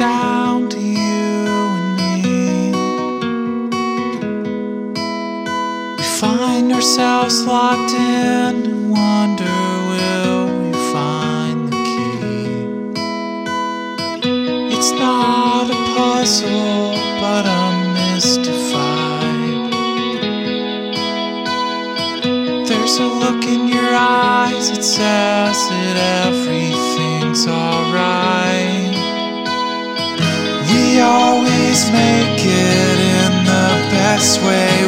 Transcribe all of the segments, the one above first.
down to you and me. We find ourselves locked in and wonder will we find the key? It's not a puzzle, but I'm mystified. There's a look in your eyes that says that everything's alright. Always make it in the best way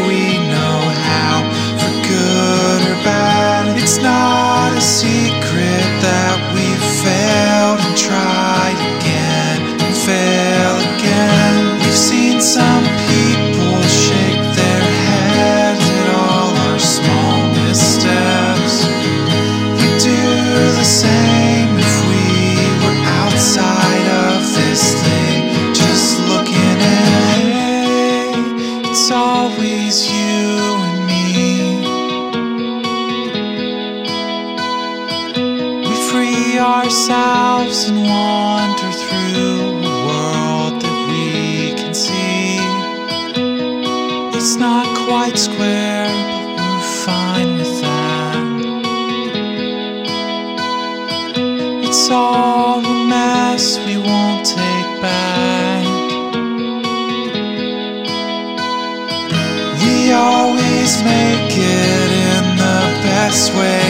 ourselves and wander through a world that we can see. It's not quite square, but we're fine with that. It's all a mess we won't take back. We always make it in the best way